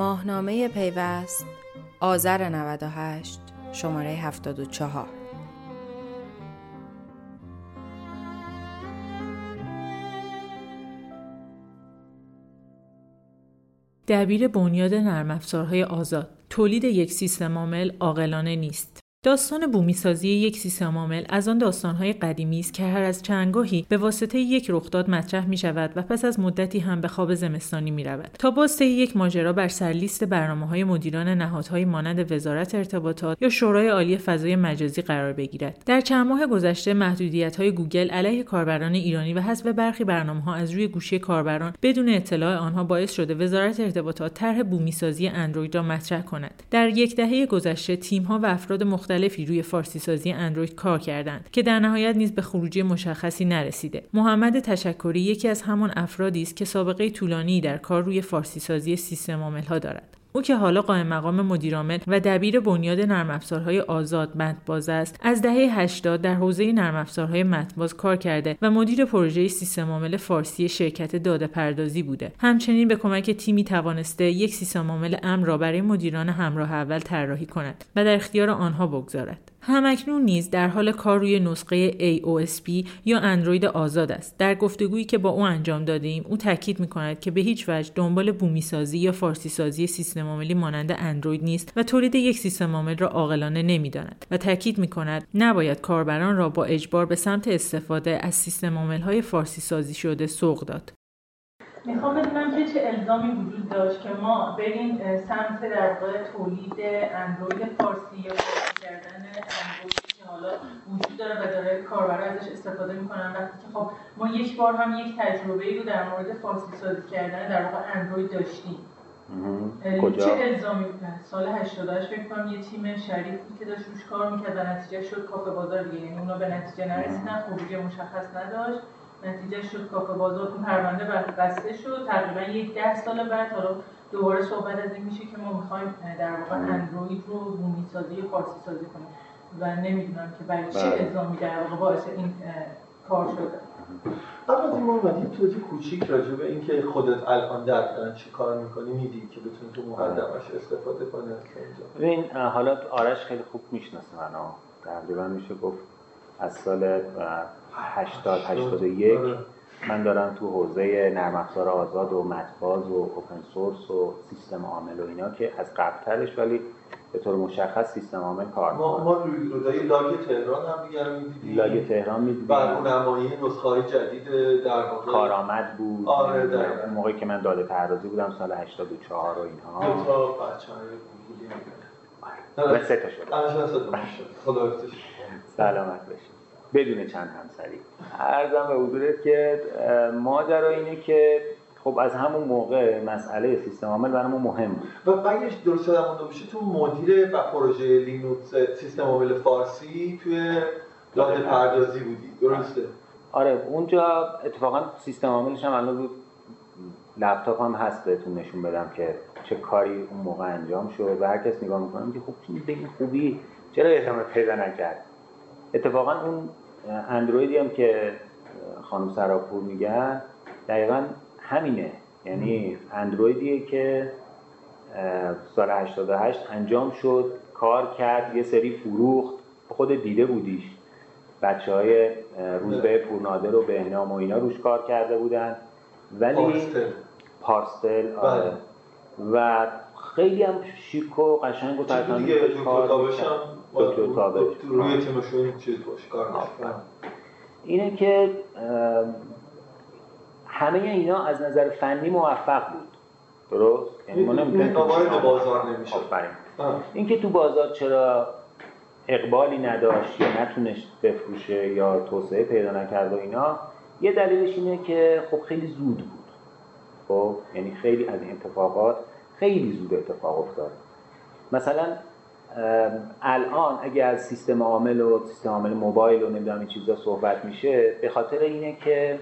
ماهنامه پیوست آذر 98 شماره 74 دبیر بنیاد نرم افزارهای آزاد. تولید یک سیستم عامل عاقلانه نیست. داستان بومیسازی یک سیستم عامل از آن داستانهای قدیمی است که هر از چندگاهی به واسطه یک رخداد مطرح می شود و پس از مدتی هم به خواب زمستانی می رود تا باز یک ماجرا بر سر لیست برنامه های مدیران نهادهای مانند وزارت ارتباطات یا شورای عالی فضای مجازی قرار بگیرد. در چند ماه گذشته محدودیت های گوگل علیه کاربران ایرانی و حذف برخی برنامه ها از روی گوشی کاربران بدون اطلاع آنها باعث شده وزارت ارتباطات طرح بومیسازی اندروید را مطرح کند. در یک دهه گذشته تیم ها و افراد مختلفی روی فارسی سازی اندروید کار کردند که در نهایت نیز به خروجی مشخصی نرسیده. محمد تشکری یکی از همان افرادی است که سابقه طولانی در کار روی فارسی سازی سیستم عامل ها دارد. او که حالا قائم مقام مدیرعامل و دبیر بنیاد نرم افزارهای آزاد متباز است از دهه 80 در حوزه نرم افزارهای متباز کار کرده و مدیر پروژه سیستم عامل فارسی شرکت داده پردازی بوده. همچنین به کمک تیمی توانسته یک سیستم عامل امر را برای مدیران همراه اول طراحی کند و در اختیار آنها بگذارد. همکنون نیز در حال کار روی نسخه AOSP یا اندروید آزاد است. در گفتگویی که با او انجام داده ایم، او تاکید می کند که به هیچ وجه دنبال بومی سازی یا فارسی سازی سیستم عاملی مانند اندروید نیست و تولید یک سیستم عامل را عاقلانه نمی‌داند و تاکید می کند نباید کاربران را با اجبار به سمت استفاده از سیستم عامل های فارسی سازی شده سوق داد. می‌خوام بدونم که چه الزامی وجود داشت که ما بریم سمت در واقع تولید اندروید فارسی یا فارسی کردن اندروید که حالا وجود داره و داره کاربر ازش استفاده می‌کنن. وقتی که خب ما یک بار هم یک تجربه رو در مورد فارسی سازی کردن در واقع اندروید داشتیم. کجا؟ چه الزامی سال 88 فکر کنم یه تیم شریفی که داشت روش کار می‌کرد و نتیجه شد کافه بازار دیگه. یعنی اونا به نتیجه نرسیدن خروجی مشخص نداشت. نتیجه شد کافه بازار اون پرونده بسته شد. تقریبا یک ده سال بعد حالا دوباره صحبت از این میشه که ما می‌خوایم در واقع اندروید رو بومی سازی فارسی سازی کنیم. و نمی‌دونم که برای چه بله. الزامی در واقع باعث این کار شده. قبل از این ما توضیح کوچیک راجع به اینکه خودت الان دقیقا چی کار می‌کنی میدی که بتونی تو مقدمش استفاده کنه ببین حالا آرش خیلی خوب می‌شناسه منو. تقریبا میشه گفت از سال 80 81 آره. من دارم تو حوزه نرم افزار آزاد و متباز و اوپن سورس و سیستم عامل و اینا که از قبلترش ولی به طور مشخص سیستم عامل کار ما ما روی لاگ تهران هم دیگه رو می‌دیدیم. لاگ تهران می‌دیدیم. برنامه‌ای نسخه‌های جدید در واقع کارآمد بود. آره در اون موقعی که من داده پردازی بودم سال 84 و اینها. دو تا بچه‌های آره. و سه تا شد سلامت باشید. بدون چند همسری. ارزم به حضورت که ماجرا اینه که خب از همون موقع مسئله سیستم عامل برای ما مهم بود. و بگش درست یادم باشه تو مدیر و پروژه لینوکس سیستم عامل فارسی توی داده پردازی بودی. درسته؟ آره اونجا اتفاقا سیستم عاملش هم الان لپتاپ هم هست بهتون نشون بدم که چه کاری اون موقع انجام شد و هر کس نگاه می‌کنم که خب به این خوبی چرا ادامه پیدا نکرد؟ اتفاقا اون اندرویدی هم که خانم سراپور میگن دقیقا همینه. یعنی اندرویدیه که سال 88 انجام شد کار کرد یه سری فروخت. خود دیده بودیش. بچه های روزبه پورنادر و بهنام و اینا روش کار کرده بودن. ولی پارستل پارستل آره. و خیلی هم شیک و قشنگ و ترکانی کار دکتر تابش روی تیمشون چیز باشه کار اینه که همه اینا از نظر فنی موفق بود. درست؟ یعنی ما نمی‌تونیم بازار نمیشه. اینکه تو بازار چرا اقبالی نداشت یا نتونست بفروشه یا توسعه پیدا نکرد و اینا یه دلیلش اینه که خب خیلی زود بود. خب یعنی خیلی از این اتفاقات خیلی زود اتفاق افتاد. مثلا الان اگه از سیستم عامل و سیستم عامل موبایل و نمی‌دونم این چیزا صحبت میشه به خاطر اینه که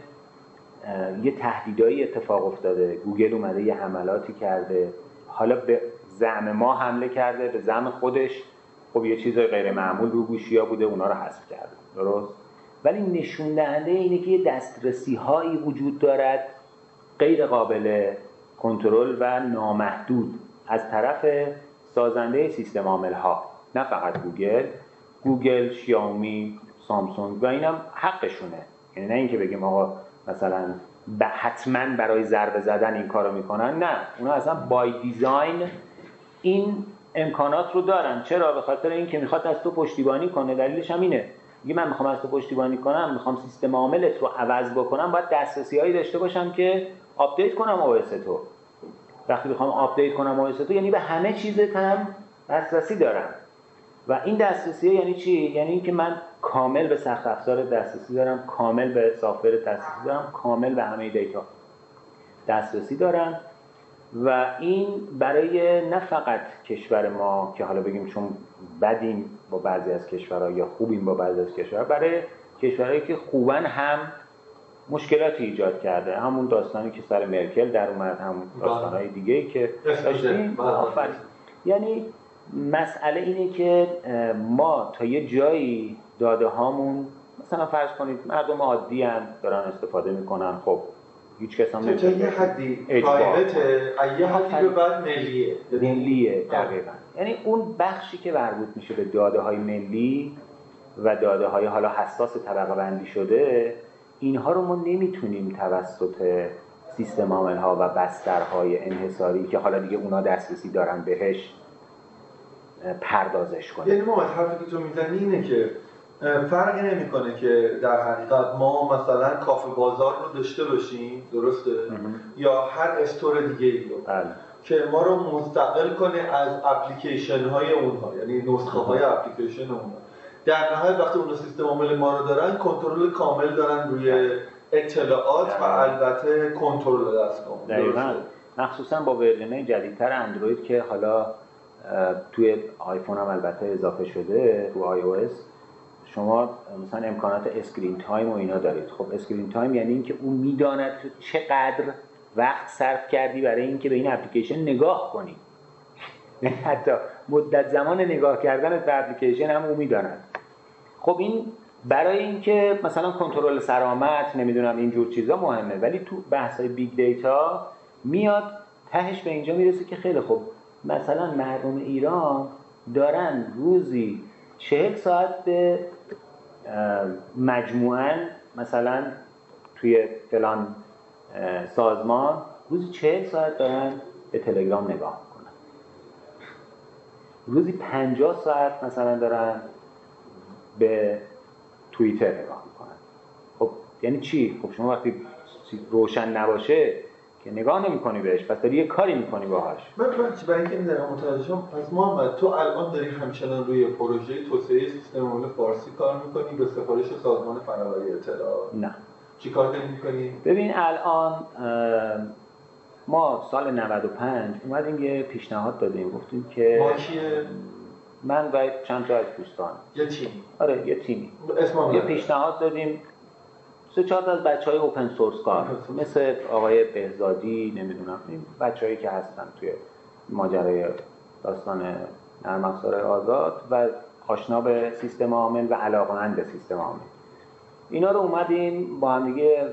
یه تهدیدایی اتفاق افتاده. گوگل اومده یه حملاتی کرده. حالا به زعم ما حمله کرده به زعم خودش. خب یه چیزای غیر معمول رو گوشی بوده اونا رو حذف کرده. درست؟ ولی نشون دهنده اینه که یه دسترسی هایی وجود دارد غیر قابل کنترل و نامحدود از طرف سازنده سیستم عامل ها نه فقط گوگل. گوگل شیائومی سامسونگ و اینم حقشونه. یعنی نه اینکه بگیم آقا مثلا حتما برای ضربه زدن این کارو می‌کنن نه. اونا اصلا by design این امکانات رو دارن. چرا؟ به خاطر اینکه می‌خواد از تو پشتیبانی کنه. دلیلش هم اینه. میگه من می‌خوام از تو پشتیبانی کنم می‌خوام سیستم عاملت رو عوض بکنم باید دسترسی هایی داشته باشم که update کنم OS تو. وقتی می‌خوام update کنم OS تو یعنی به همه چیز هم دسترسی دارم. و این دسترسی یعنی چی؟ یعنی اینکه من کامل به سخت افزار دسترسی دارم کامل به software دسترسی دارم کامل به همه data دسترسی دارم. و این برای نه فقط کشور ما که حالا بگیم چون بدیم با بعضی از کشورها یا خوبیم با بعضی از کشورها برای کشورهایی که خوبن هم مشکلاتی ایجاد کرده. همون داستانی که سر مرکل در اومد هم داستانهای دیگه ای که داشتیم. یعنی مسئله اینه که ما تا یه جایی داده هامون مثلا فرض کنید مردم عادی هم دارن استفاده می‌کنن. خب هیچ کس هم نمی‌تونه یه حدی. پرایوته یه حدی به بعد ملیه. ملیه دقیقا. یعنی اون بخشی که مربوط میشه به داده های ملی و داده های حالا حساس طبقه بندی شده اینها رو ما نمی‌تونیم توسط سیستم عامل ها و بسترهای انحصاری که حالا دیگه اونا دسترسی دارن بهش پردازش کنیم یعنی ما حرفی که تو می‌زنی اینه که فرقی نمی‌کنه که در حقیقت ما مثلا کافه بازار رو داشته باشیم درسته؟ یا هر استور دیگه ای رو. بله. که ما رو مستقل کنه از اپلیکیشن های اونها یعنی نسخه های اپلیکیشن اونها. در نهایت وقتی اون سیستم عامل ما رو دارن کنترل کامل دارن روی بله. اطلاعات و بله. البته کنترل دستگاه دقیقاً. مخصوصا با version جدیدتر اندروید که حالا توی آیفون هم البته اضافه شده رو آی او شما مثلا امکانات screen time و اینا دارید. خب screen time یعنی اینکه اون می‌داند چقدر وقت صرف کردی برای اینکه به این اپلیکیشن نگاه کنی. حتی مدت زمان نگاه کردن به اپلیکیشن هم او می‌داند. خب این برای اینکه مثلا کنترل سلامت نمی‌دونم اینجور چیزا مهمه ولی تو بحث های big data میاد تهش به اینجا می‌رسه که خیلی خوب مثلا مردم ایران دارن روزی چهل ساعت به مجموعا مثلا توی فلان سازمان روزی چهل ساعت دارن به تلگرام نگاه می‌کنن روزی پنجاه ساعت مثلا دارن به توییتر نگاه می‌کنن خب یعنی چی؟ خب شما وقتی روشن نباشه که نگاه نمی‌کنی بهش پس داری یه کاری می‌کنی باهاش. من تو برای اینکه می‌ذارم متوجه پس محمد تو الان داری همچنان روی پروژه توسعه سیستم عامل فارسی کار می‌کنی به سفارش سازمان فناوری اطلاعات. نه. چی کار داری می‌کنی ببین الان ما سال 95 اومدیم یه پیشنهاد دادیم. گفتیم که ما کیه؟ من و چند تا از دوستان. یه تیم آره یه تیمی. یه پیشنهاد دادیم سه چهار از بچه های اوپن سورس کار مثل آقای بهزادی نمی‌دونم بچههایی که هستن توی ماجرای داستان نرم افزار آزاد و آشنا به سیستم عامل و علاقمند به سیستم عامل. اینا رو اومدیم با هم دیگه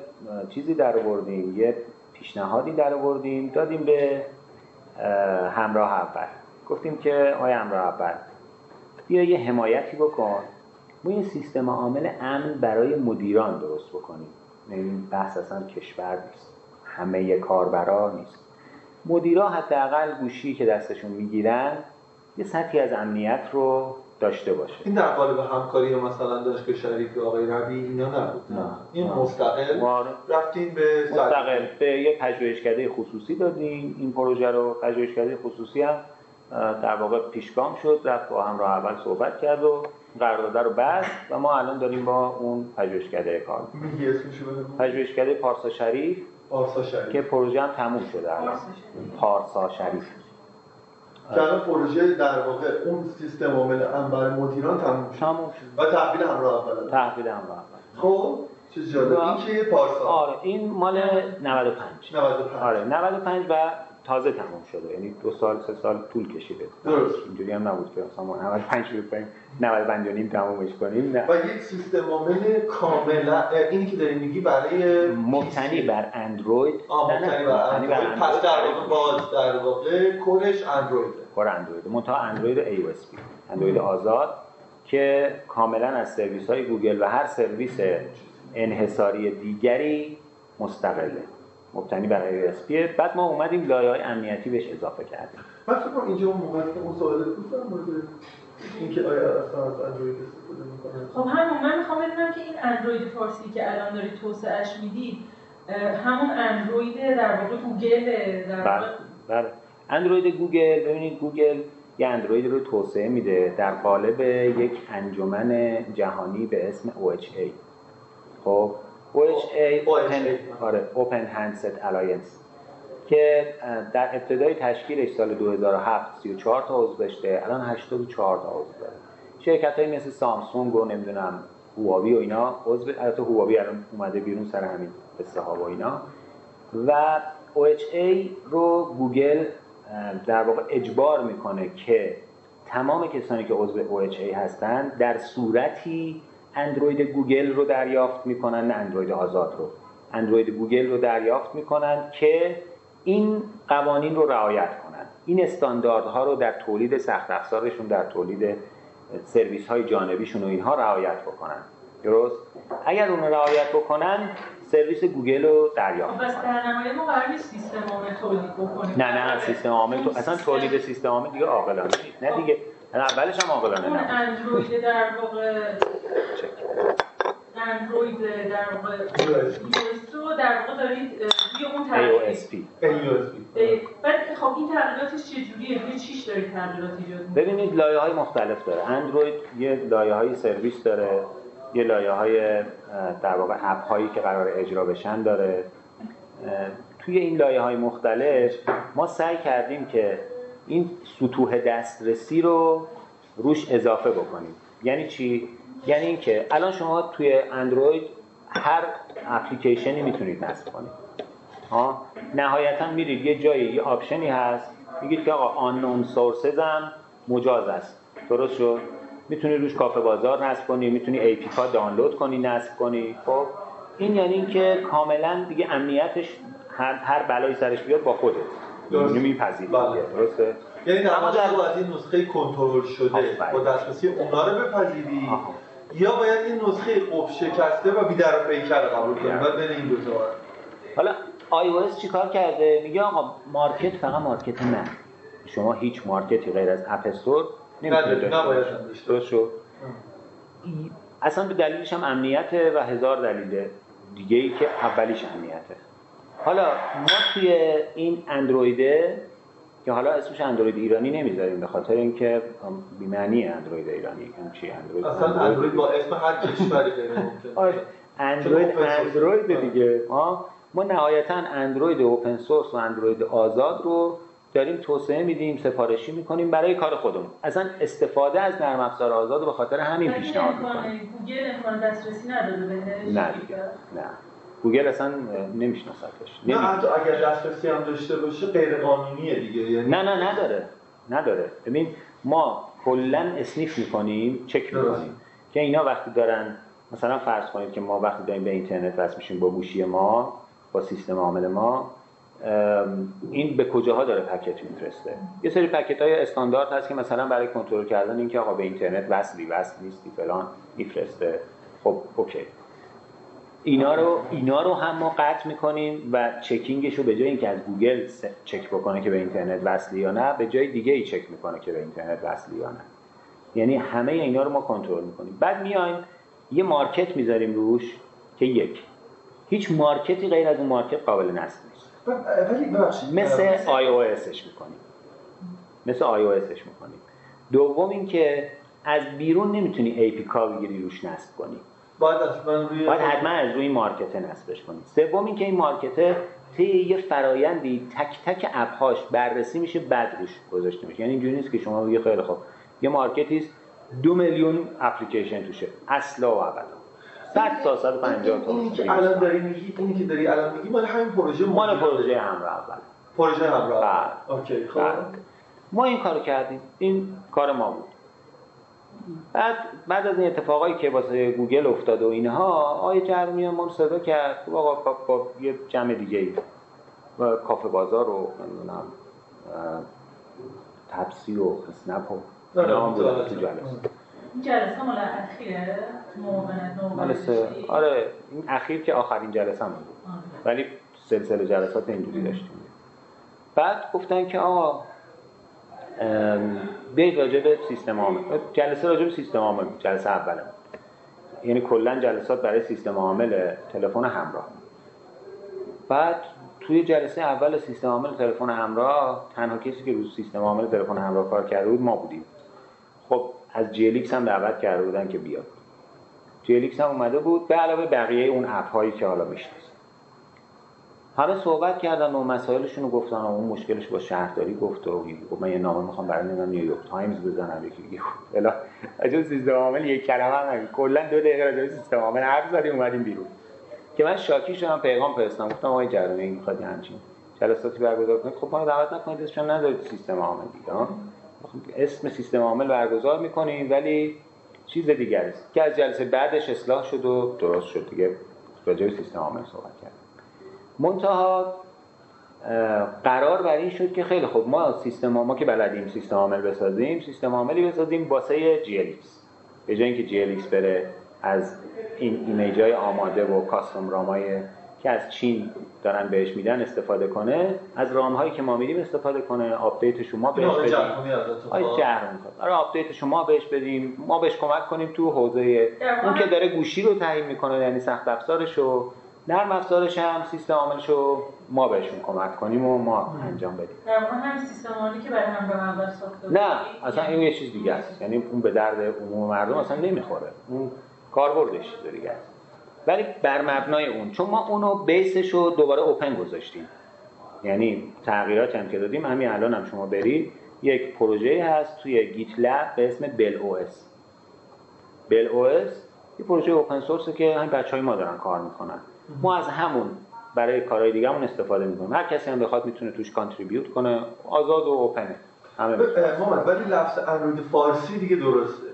چیزی در آوردیم یه پیشنهادی در آوردیم دادیم به همراه اول. گفتیم که آقای همراه اول بیا یه حمایتی بکن. ما یه سیستم عامل امن برای مدیران درست بکنیم. این بحث اصلا کشور نیست. همه کاربرا نیست. مدیرا حداقل گوشی که دستشون می‌گیرن یه سطحی از امنیت رو داشته باشه. این در قالب همکاری مثلا دانشگاه شریف آقای ربی اینا نبود. نه. این مستقل رفتین به مستقل. به یه پژوهشکده خصوصی دادیم. این پروژه رو پژوهشکده خصوصی هم در واقع پیشگام شد. رفت با همراه اول صحبت کرد و قرارداد رو بست و ما الان داریم با اون پژوهشکده کار میگی اسمش پژوهشکده پارسا شریف پارسا شریف. که پروژه هم تموم شده الان. پارسا شریف. که الان پروژه در واقع اون سیستم عامل انبر مدیران تموم شد تموم شد و تحویل همراه اول. تحویل همراه اول. خب چه جالب. این که پارسا. آره این مال 95 95 آره 95 و تازه تموم شده. یعنی دو سال سه سال طول کشیده. درست. اینجوری هم نبود که مثلا ما 95 شروع کنیم 95 نیم تمومش کنیم نه. و یک سیستم عامل کاملا اینی که داری میگی برای مبتنی بر اندروید. مبتنی بر اندروید. پس در واقع باز در واقع کورش اندرویده. کور اندروید منتها اندروید ای او اس اندروید آزاد که کاملا از سرویس های گوگل و هر سرویس انحصاری دیگری مستقله. مبتنی بر OS بعد ما اومدیم لایه های امنیتی بهش اضافه کردیم. من فکر اینجا اون موقعی که اون سوال بود مورد اینکه آیا اصلا از اندروید استفاده می‌کنه. خب همون من می‌خوام بدونم که این اندروید فارسی که الان دارید توسعهش می‌دید همون اندروید در واقع گوگل در واقع بله, بله. اندروید گوگل ببینید گوگل یه اندروید رو توسعه میده در قالب یک انجمن جهانی به اسم OHA خب OHA Open, آره Open Handset Alliance. که در ابتدای تشکیلش سال 2007 34 تا عضو داشته الان 84 تا عضو داره. شرکت های مثل سامسونگ و نمی‌دونم هواوی و اینا عضو البته هواوی الان اومده بیرون سر همین قصه ها و اینا. و OHA رو گوگل در واقع اجبار می‌کنه که تمام کسانی که عضو OHA هستند در صورتی اندروید گوگل رو دریافت می‌کنن نه اندروید آزاد رو. اندروید گوگل رو دریافت می‌کنن که این قوانین رو رعایت کنن. این استانداردها رو در تولید سخت افزارشون در تولید سرویس های جانبیشون و اینها رعایت بکنن. درست؟ اگر اون رعایت بکنن سرویس گوگل رو دریافت بس در نمایه ما قرار سیستم عامل تولید بکنیم نه نه سیستم عامل تو... اصلا تولید سیستم عامل دیگه عاقلانه نیست. نه دیگه. اولش هم عاقلانه نه اندروید در واقع اندروید در واقع در واقع دارید روی اون تغییر بعد خب این تغییراتش چجوریه؟ روی چیش دارید تغییرات ایجاد ببینید لایه های مختلف داره. اندروید یه لایه های سرویس داره یه لایه های در واقع اپ هایی که قرار اجرا بشن داره. توی این لایه های مختلف ما سعی کردیم که این سطوح دسترسی رو روش اضافه بکنیم. یعنی چی؟ یعنی اینکه الان شما توی اندروید هر اپلیکیشنی می‌تونید نصب کنید. ها؟ نهایتا میرید یه جایی یه option ی هست. میگید که آقا unknown sources هم مجاز است. درست شد؟ می‌تونی روش کافه بازار نصب کنی می‌تونی APK دانلود کنی نصب کنی. خب؟ این یعنی اینکه کاملا دیگه امنیتش هر, هر بلایی سرش بیاد با خودته درست. میپذیری بله. درسته؟ یعنی در واقع از این نسخه کنترل شده با دسترسی اونا رو بپذیری یا باید این نسخه قفل شکسته و بی در پیکر قبول کنی بعد بین این دو تا حالا iOS چیکار کرده؟ میگه آقا market فقط market من شما هیچ market ی غیر از App Store نمی‌تونید داشته اصلا به دلیلش هم امنیته و هزار دلیل دیگه ای که اولیش امنیته. حالا ما توی این اندرویده که حالا اسمش اندروید ایرانی نمی‌ذاریم به خاطر اینکه بی‌معنی اندروید ایرانی این چی اندروید؟ اصلا اندروید با اسم هر کشوری آره اندروید اندروید دیگه. ما نهایتا اندروید open source و اندروید آزاد رو داریم توسعه میدیم سفارشی می‌کنیم برای کار خودمون. اصلا استفاده از نرم افزار آزاد رو به خاطر همین پیشنهاد می‌کنیم گوگل امکان دسترسی نداره بهش. نه نه. گوگل اصلا نمیشناستش نه حتی اگر دسترسی هم داشته باشه غیر قانونیه دیگه یعنی نه نه نداره. نداره. ببین ما کلا sniff می‌کنیم چک می‌کنیم که اینا وقتی دارن مثلا فرض کنید که ما وقتی داریم به اینترنت وصل میشیم با گوشی ما با سیستم عامل ما این به کجاها داره packet میفرسته؟ یه سری packet های استاندارد هست که مثلا برای کنترل کردن اینکه آقا به اینترنت وصلی وصل نیستی فلان میفرسته. خب OK. اینا رو اینا رو هم ما قطع می‌کنیم و checking ش رو به جای اینکه از گوگل چک بکنه که به اینترنت وصلی یا نه به جای دیگه ای چک می‌کنه که به اینترنت وصلی یا نه. یعنی همه اینا رو ما کنترل می‌کنیم. بعد میایم یه market می‌ذاریم روش که یک. هیچ market ی غیر از اون market قابل نصب نیست. مثل i OS ش می‌کنیم. مثل iOS ش می‌کنیم. دوم اینکه از بیرون نمی‌تونی APK بگیری روش نصب کنی. باید حتما روی باید حتما از روی market نصبش کنی. سوم اینکه این market طی یه فرایندی تک تک app هاش بررسی میشه بعد روش گذاشته میشه. یعنی اینجوری نیست که شما بگی خیلی خوب یه market ی است دو میلیون اپلیکیشن توشه. اصلا و ابدا. 100 تا 150 تا این که الان داری میگی اینی که داری الان میگی مال همین پروژه مال پروژه همراه اول. پروژه همراه. OK خب. ما این کارو کردیم. این کار ما بود. بعد بعد از این اتفاقایی که واسه گوگل افتاد و اینها آقای جهرمی ما رو صدا کرد. آقا با, با یه جمع دیگه ای. و کافه بازار رو نمی‌دونم تپسی و اسنپ و اینا هم تو جلسه جلسه مال اخیره؟ مال آره این اخیر که آخرین جلسه هم بود. ولی سلسله جلسات اینجوری داشتیم. بعد گفتن که آقا بیاید راجع به سیستم عامل. جلسه راجع به سیستم عامل جلسه اوله یعنی کلا جلسات برای سیستم عامل تلفن همراه. بعد توی جلسه اول سیستم عامل تلفن همراه تنها کسی که روی سیستم عامل تلفن همراه کار کرده بود ما بودیم. خب از GLX هم دعوت کرده بودن که بیاد. GLX هم اومده بود به علاوه بقیه اون app هایی که حالا می‌شناسید همه صحبت کردن و مسائلشون رو گفتن و اون مشکلش با شهرداری گفت و گفت من یه نامه می‌خوام برای نمی‌دونم نیویورک تایمز بزنم یکی دیگه الا اجازه سیستم عامل یک کلمه هم کلا دو دقیقه راجع سیستم عامل حرف زدیم اومدیم بیرون. که من شاکی شدم پیغام فرستادم گفتم آقای جرمی این می‌خواد همچین جلساتی برگزار کنید خب ما دعوت نکنید اسمش ندارید سیستم عامل دیگه اسم سیستم عامل برگزار می‌کنیم ولی چیز دیگری است. که از جلسه بعدش اصلاح شد و درست شد دیگه. راجع سیستم عامل صحبت کرد منتها قرار بر این شد که خیلی خوب ما سیستم ما که بلدیم سیستم عامل بسازیم سیستم عاملی بسازیم واسه GLX به جای اینکه GLX بره از این image های آماده و custom ROM های که از چین دارن بهش میدن استفاده کنه از ROM هایی که ما میدیم استفاده کنه update شما بهش بدیم. آی جهر آره update شما بهش بدیم. ما بهش کمک کنیم تو حوزه اون که داره گوشی رو تعیین می‌کنه یعنی سخت افزارش رو نرم افزارش هم سیستم عاملش رو ما بهشون کمک کنیم و ما انجام بدیم. در هم سیستم عاملی که برای همراه اول ساخته نه اصلا این یه چیز دیگه است. یعنی اون به درد عموم مردم اصلا نمی‌خوره. اون کاربردش چیز دیگه است. ولی بر مبنای اون چون ما اونو base ش رو دوباره open گذاشتیم. یعنی تغییرات هم که دادیم همین الان هم شما برید یک پروژه هست توی GitLab به اسم بل OS. بل OS یه پروژه open source ه که همین بچه‌های ما دارن کار می‌کنن. ما از همون برای کارهای دیگه استفاده می‌کنیم. هر کسی هم بخواد می‌تونه توش contribute کنه. آزاد و اوپنه همه ولی لفظ اندروید فارسی دیگه درسته.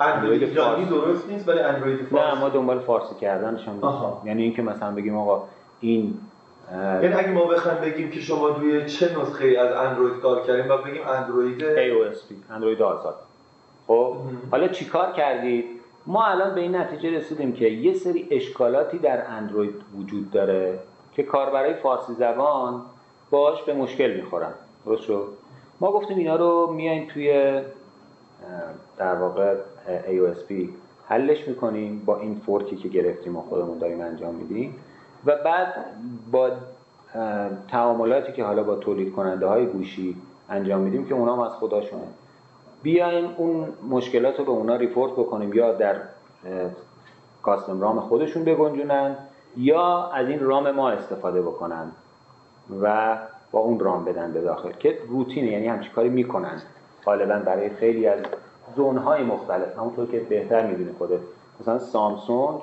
اندروید ایرانی درست نیست ولی اندروید فارسی. نه ما دنبال فارسی کردنش هم یعنی اینکه مثلا بگیم آقا این یعنی اگه ما بخوایم بگیم که شما روی چه نسخه از اندروید کار کردیم و بگیم اندروید AOSP اندروید آزاد. خب؟ حالا چیکار کردید؟ ما الان به این نتیجه رسیدیم که یه سری اشکالاتی در اندروید وجود داره که کاربرای فارسی زبان باش به مشکل می‌خورن. درست ما گفتیم اینا رو میایم توی در واقع AOSP حلش می‌کنیم با این فورکی که گرفتیم و خودمون داریم انجام میدیم و بعد با تعاملاتی که حالا با تولید کننده های گوشی انجام میدیم که اونا هم از خداشونه بیایم اون مشکلات رو به اونا ریپورت بکنیم یا در کاستم رام خودشون بگنجونن یا از این رام ما استفاده بکنن و با اون رام بدن به داخل که روتینه یعنی همچی کاری می‌کنن. غالبا برای خیلی از زونهای مختلف همونطور که بهتر می‌دونی خودت. مثلا سامسونگ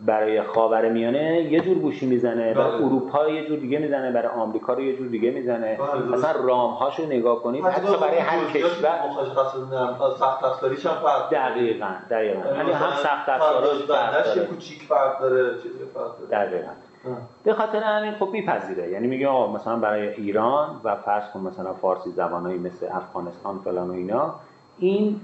برای خاور میانه یه جور گوشی می‌زنه برای بله. اروپا یه جور دیگه می‌زنه برای آمریکا رو یه جور دیگه می‌زنه. بله، مثلا رام هاشو نگاه کنید حتی برای هر کشور سخت افزاریش هم فرق دقیقاً دقیقاً. یعنی هم سخت افزاراش فرق داره. کوچیک فرق داره چیزی فرق داره. دقیقاً. به خاطر همین خب میپذیره. یعنی میگه آقا مثلا برای ایران و فرض کن مثلا فارسی زبانایی مثل افغانستان فلان و اینا این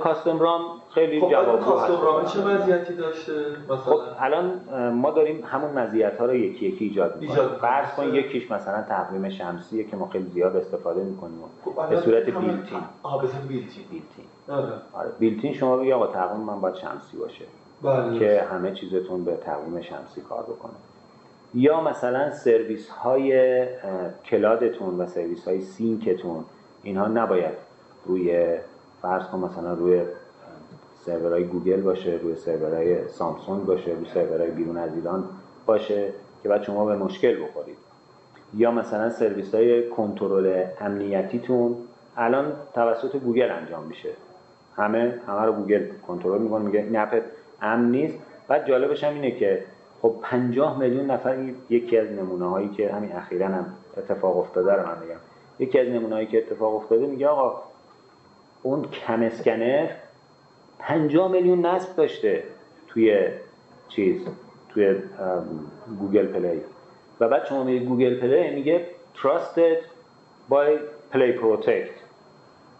کاستم رام خیلی خب جواب کاستم رام چه وضعیتی داشته؟ مثلا خب الان ما داریم همون مزیت ها رو یکی یکی ایجاد می‌کنیم. فرض کن یکیش مثلا تقویم شمسیه که ما خیلی زیاد استفاده می‌کنیم. خب به صورت built-in. آها به صورت built-in. built-in. آره. آره. built-in شما بگی آقا تقویم من باید شمسی باشه. بله. که همه چیزتون به تقویم شمسی کار بکنه. یا مثلا سرویس های cloud تون و سرویس های sync تون اینها نباید روی فرض کن مثلا روی سرورهای گوگل باشه روی سرورهای سامسونگ باشه روی سرورهای بیرون از ایران باشه که بعد شما به مشکل بخورید. یا مثلا سرویس های کنترل امنیتیتون الان توسط گوگل انجام میشه. همه همه رو گوگل کنترل می‌کنه میگه نه اپت امن نیست. بعد جالبش هم اینه که خب 50 میلیون نفر یکی از نمونه هایی که همین اخیرا هم اتفاق افتاده رو من میگم. یکی از نمونه هایی که اتفاق افتاده میگه آقا اون CamScanner 50 میلیون نصب داشته توی چیز توی گوگل پلی. و بعد شما میگه گوگل پلی میگه trusted by play protect.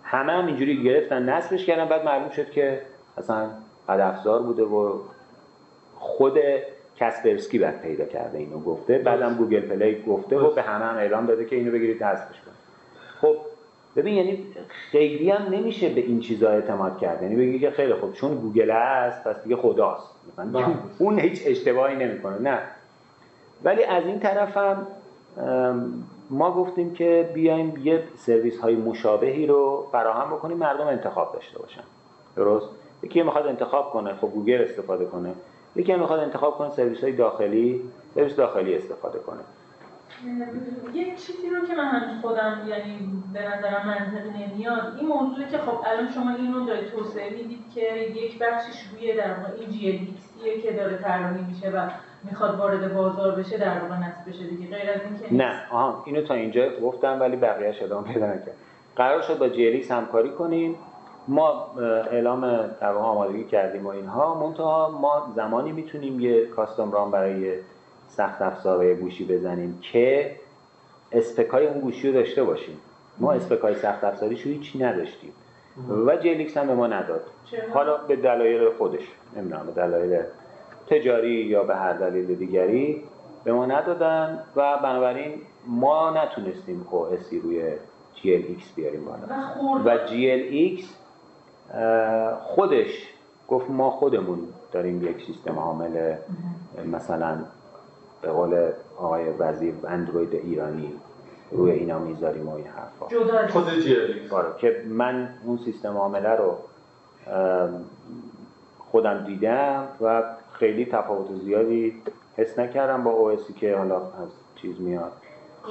همه هم اینجوری گرفتن نصبش کردن بعد معلوم شد که اصلا بدافزار بوده و خود کسپرسکی بعد پیدا کرده اینو گفته. بعدم گوگل پلی گفته و به همه هم اعلام داده که اینو بگیرید نصبش کنید. خب ببین یعنی خیلی هم نمیشه به این چیزا اعتماد کرد. یعنی بگی که خیلی خوب چون گوگل هست پس دیگه خداست. بله. اون هیچ اشتباهی نمی‌کنه. نه. ولی از این طرف هم ما گفتیم که بیایم یه سرویس های مشابهی رو فراهم بکنیم مردم انتخاب داشته باشن. درست؟ یکی می‌خواد انتخاب کنه خب گوگل استفاده کنه. یکی می‌خواد انتخاب کنه سرویس های داخلی سرویس داخلی استفاده کنه. یک چیزی رو که من هنوز خودم یعنی به نظرم منطق نمیاد این موضوعی که خب الان شما این رو دارید توسعه می‌دید که یک بخشش روی در واقع این جی که داره طراحی میشه و می‌خواد وارد بازار بشه در واقع نصب بشه دیگه. غیر از اینکه نه آها اینو تا اینجا گفتم ولی بقیه ادامه پیدا نکرد. قرار شد با جی همکاری کنیم ما اعلام در آمادگی کردیم و اینها. منتها ما زمانی می‌تونیم یه کاستوم رام برای سخت افزارهای گوشی بزنیم که اسپکای اون گوشی رو داشته باشیم. ما اسپکای سخت افزاریش رو هیچی نداشتیم. و جلیکس هم به ما نداد. حالا به دلایل خودش نمی‌دونم به دلایل تجاری یا به هر دلیل دیگری به ما ندادن و بنابراین ما نتونستیم اسی روی GLX بیاریم بالا. و GLX خودش گفت ما خودمون داریم یک سیستم عامل مثلا به قول آقای وزیر اندروید ایرانی روی اینا می‌ذاریم و این حرفا. خود آره، که من اون سیستم عامله رو خودم دیدم و خیلی تفاوت زیادی حس نکردم با اوسی که حالا از چیز میاد.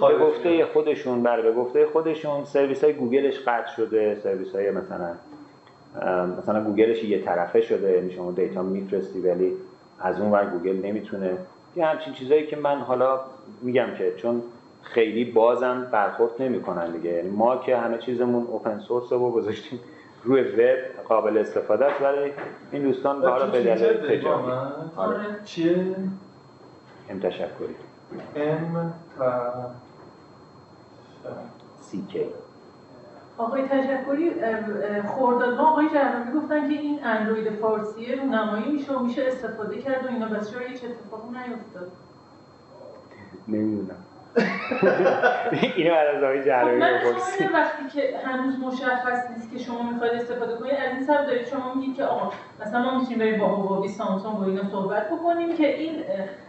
به گفته خودشون بر به گفته خودشون سرویس های گوگلش قطع شده سرویس های مثلا مثلا گوگلش یه طرفه شده یعنی شما دیتا میفرستی ولی از اون ور گوگل نمی‌تونه یه همچین چیزایی که من حالا میگم که چون خیلی بازم برخورد نمی‌کنن دیگه. یعنی ما که همه چیزمون اوپن سورس رو گذاشتیم روی وب قابل استفاده است ولی این دوستان. حالا به دلیل تجاری آره. چیه؟ ام تشکری. ام سی کی آقای تشکری خورداد ما آقای جهرمی گفتن که این اندروید فارسیه رو نمایی میشه و میشه استفاده کرد و اینا. بس چرا هیچ اتفاقی نیفتاد. نمی‌دونم. اینو از آقای جراحی بپرسی وقتی که هنوز مشخص نیست که شما می‌خواید استفاده کنید از این سبب دارید شما میگید که آقا مثلا ما می‌تونیم بریم با هواوی سامسونگ و اینا صحبت بکنیم که این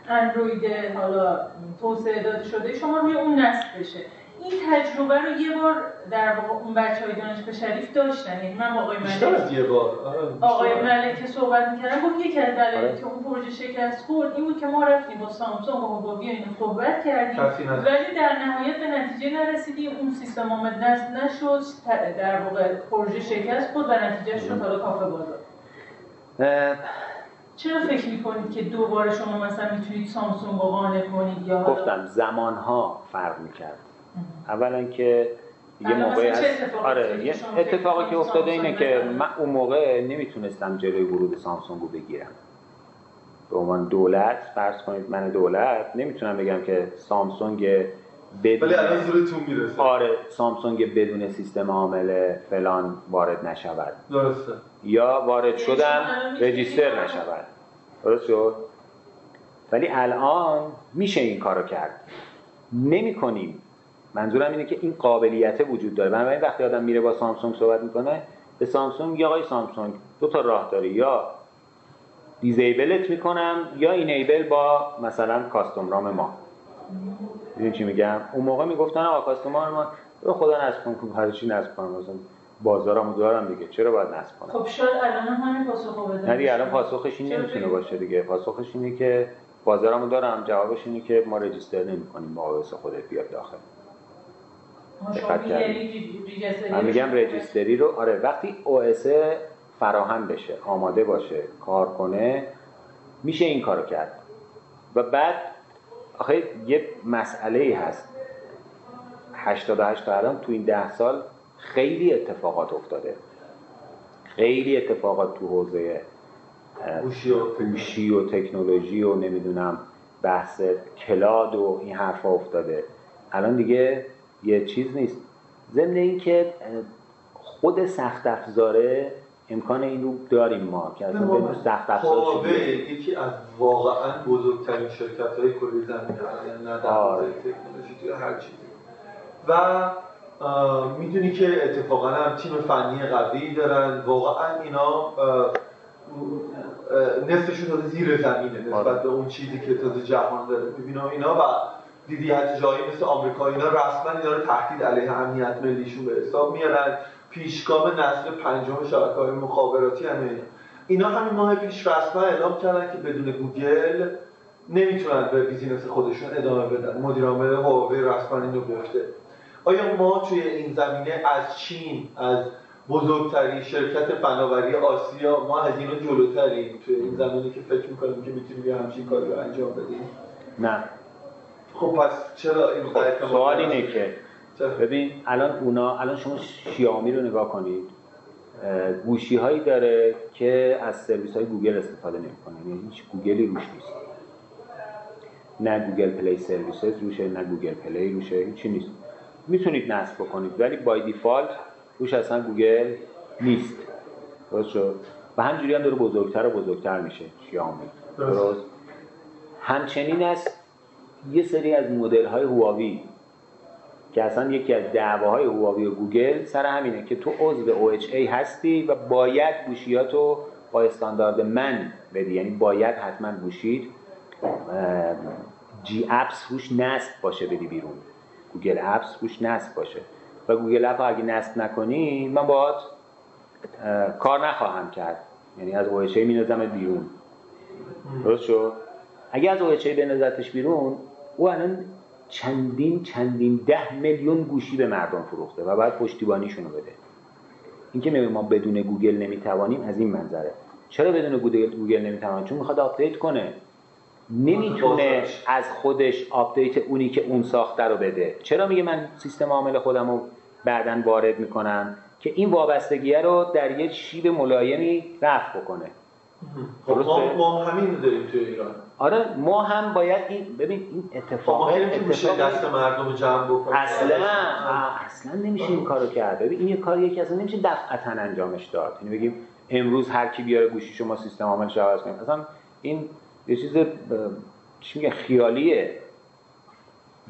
اندروید حالا توسعه داده شده شما روی اون نصب بشه. این تجربه رو یه بار در واقع اون بچه های دانشگاه شریف داشتن. یعنی من با آقای ملک یه بار. آره، آقای ملک صحبت می‌کردم گفت یکی از دلایلی آره. که اون پروژه شکست خورد این بود که ما رفتیم با سامسونگ و هواوی اینو صحبت کردیم. ولی در نهایت به نتیجه نرسیدیم. اون سیستم آمد نصب نشد. در واقع پروژه شکست خورد و نتیجه شد حالا کافه بازار. چرا فکر می‌کنید که دوباره شما مثلا می‌تونید سامسونگ رو قانع کنید یا گفتم زمانها فرق می‌کرد. اولا که یه موقعی هست. آره یه اتفاقی که افتاده اینه که من اون موقع نمی‌تونستم جلوی ورود سامسونگ رو بگیرم. به عنوان دولت فرض کنید من دولت نمی‌تونم بگم که سامسونگ بدون ولی الان زورتون می‌رسه. آره سامسونگ بدون سیستم عامل فلان وارد نشود. درسته. یا وارد یعنی شدم رجیستر نشود. درست شد؟ ولی الان میشه این کارو کرد. نمی کنیم منظورم اینه که این قابلیت وجود داره. بنابراین وقتی آدم میره با سامسونگ صحبت می‌کنه به سامسونگ یا آقای سامسونگ دو تا راه داره. یا دیزیبلت می‌کنم یا اینیبل با مثلا کاستوم رام ما. می‌دونی چی میگم؟ اون موقع می‌گفتن آقا کاستوم رام ما خدا نصب کن هر چی نصب کنم مثلا بازارمو دارم دیگه چرا باید نصب کنم؟ خب شاید الان همین پاسخو بده. نه الان پاسخش این نمی‌تونه باشه دیگه. پاسخش اینه که بازارمو دارم جوابش اینه که ما رجیستر نمی‌کنیم با خودت بیاد داخل. دقت من میگم رجیستری رو آره وقتی OS فراهم بشه آماده باشه کار کنه میشه این کارو کرد. و بعد آخه یه مسئله ای هست 88 تا الان تو این ده سال خیلی اتفاقات افتاده. خیلی اتفاقات تو حوزه هوشی و تکنولوژی. و نمی‌دونم بحث کلاد و این حرفا افتاده. الان دیگه یه چیز نیست. ضمن اینکه خود سخت افزاره امکان این رو داریم ما که اصلا به سخت افزار یکی از واقعا بزرگترین شرکت های کلی زمین نه در آره. تکنولوژی توی هر چیزی. و می‌دونی که اتفاقا هم تیم فنی قوی دارن. واقعا اینا نصفشون تازه زیر زمینه نسبت آره. به اون چیزی که تازه جهان داره می‌بینم اینا. و دیدی حتی جایی مثل آمریکا اینا رسما اینا رو تهدید علیه امنیت ملیشون به حساب میارن. پیشگام نسل پنجم های مخابراتی همه اینا. همین ماه پیش رسما اعلام کردن که بدون گوگل نمی‌تونن به business خودشون ادامه بدن. مدیر عامل هواوی رسما اینو گفته. آیا ما توی این زمینه از چین از بزرگترین شرکت فناوری آسیا ما از اینو جلوتریم توی این زمینه که فکر می‌کنیم که می‌تونیم یه همچین کاری رو انجام بدیم؟ نه. خب پس چرا این خب سوال اینه که ببین الان اونا الان شما شیائومی رو نگاه کنید گوشی هایی داره که از سرویس های گوگل استفاده نمی‌کنه یعنی هیچ گوگلی روش نیست. نه Google Play Services روشه نه گوگل پلی روشه هیچی نیست. می‌تونید نصب بکنید ولی by default روش اصلا گوگل نیست. درست شد؟ و همجوری هم داره بزرگتر و بزرگتر میشه شیائومی درست؟ همچنین است یه سری از مدل های هواوی که اصلا یکی از دعواهای هواوی و گوگل سر همینه که تو عضو OHA هستی و باید گوشیاتو با استاندارد من بدی. یعنی باید حتما گوشیت GApps روش نصب باشه بدی بیرون. Google Apps روش نصب باشه. و Google App اگه نصب نکنی من با تو کار نخواهم کرد. یعنی از OHA می‌ندازمت بیرون. درست شد؟ اگه از OHA بندازتش بیرون او الان چندین چندین ده میلیون گوشی به مردم فروخته و باید پشتیبانیشون رو بده. اینکه ما بدون گوگل نمی‌توانیم از این منظره. چرا بدون گوگل گوگل نمی‌توانیم؟ چون می‌خواد آپدیت کنه. نمی‌تونه از خودش آپدیت اونی که اون ساخته رو بده. چرا میگه من سیستم عامل خودم رو بعدا وارد می‌کنم؟ که این وابستگیه رو در یه شیب ملایمی رفع بکنه. خب ما, ما همین داریم توی ایران. آره ما هم باید این ببین این اتفاق ما اتفاق دست مردم جمع بکنیم اصلا. اصلا نمیشه این کارو کرد. ببین این یه کاریه که اصلا نمیشه دفعتا انجامش داد. یعنی بگیم امروز هر کی بیاره گوشی شما سیستم عامل عوض کنیم اصلا این یه چیز چی میگه خیالیه.